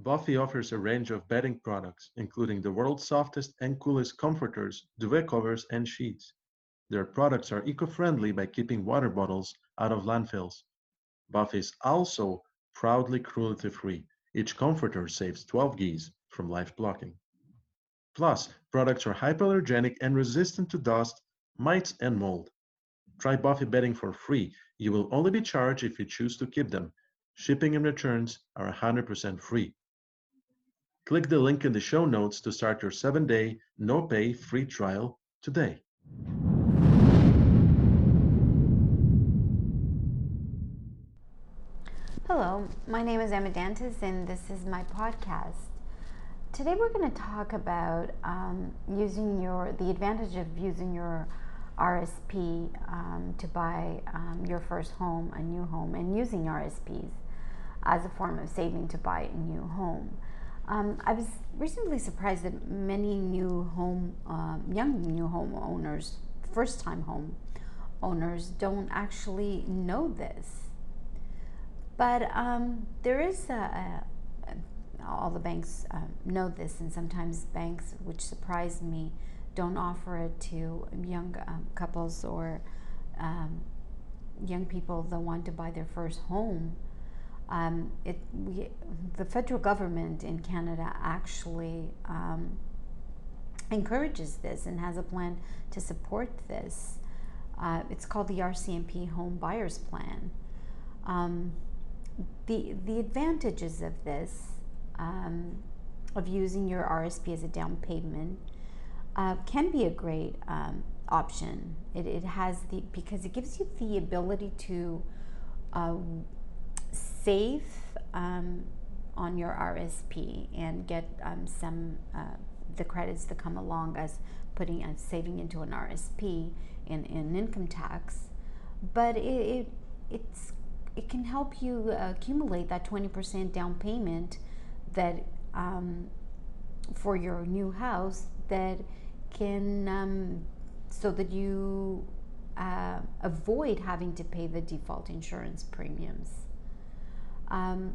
Buffy offers a range of bedding products, including the world's softest and coolest comforters, duvet covers, and sheets. Their products are eco-friendly by keeping water bottles out of landfills. Buffy is also proudly cruelty-free. Each comforter saves 12 geese from live plucking. Plus, products are hypoallergenic and resistant to dust, mites, and mold. Try Buffy bedding for free. You will only be charged if you choose to keep them. Shipping and returns are 100% free. Click the link in the show notes to start your seven day, no pay free trial today. Hello, my name is Emma Dantas, and this is my podcast. Today, we're going to talk about um, using your the advantage of using your RSP um, to buy um, your first home, a new home, and using RSPs as a form of saving to buy a new home. Um, I was recently surprised that many new home, uh, young new home owners, first time home owners, don't actually know this. But um, there is a, a, all the banks uh, know this, and sometimes banks, which surprised me, don't offer it to young um, couples or um, young people that want to buy their first home. Um, it, we, the federal government in Canada actually um, encourages this and has a plan to support this. Uh, it's called the RRSP Home Buyers Plan. Um, the, the advantages of this, um, of using your RSP as a down payment, uh, can be a great um, option. It, it has the because it gives you the ability to uh, save um, on your RSP and get um, some uh, the credits that come along as putting and saving into an RSP in, in income tax. But it, it it's it can help you accumulate that 20% down payment that um, for your new house that can um, so that you uh, avoid having to pay the default insurance premiums. Um,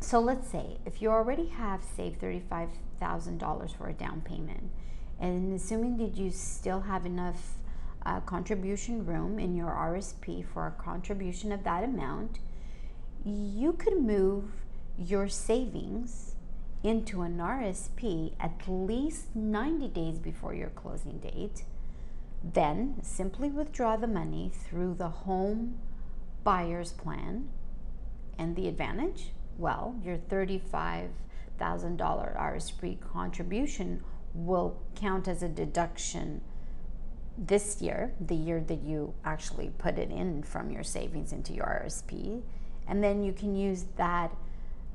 so let's say if you already have saved $35,000 for a down payment, and assuming that you still have enough uh, contribution room in your RSP for a contribution of that amount, you could move your savings into an RSP at least 90 days before your closing date. Then simply withdraw the money through the home buyer's plan. And the advantage? Well, your $35,000 RSP contribution will count as a deduction this year, the year that you actually put it in from your savings into your RSP. And then you can use that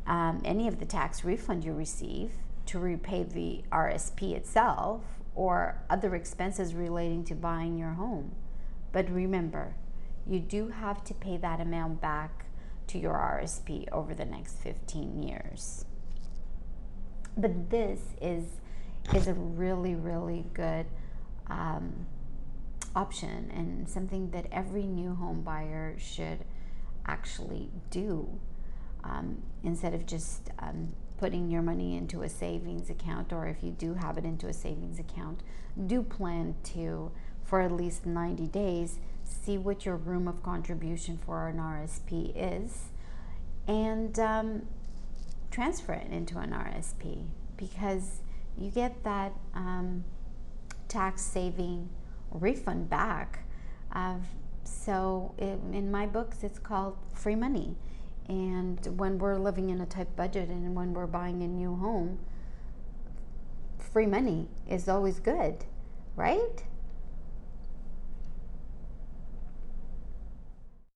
um, any of the tax refund you receive to repay the RSP itself or other expenses relating to buying your home. But remember, you do have to pay that amount back to your RSP over the next 15 years. But this is is a really really good um, option and something that every new home buyer should actually do um, instead of just um, putting your money into a savings account or if you do have it into a savings account do plan to for at least 90 days see what your room of contribution for an rsp is and um, transfer it into an rsp because you get that um, tax saving refund back uh, so it, in my books it's called free money and when we're living in a tight budget and when we're buying a new home, free money is always good, right?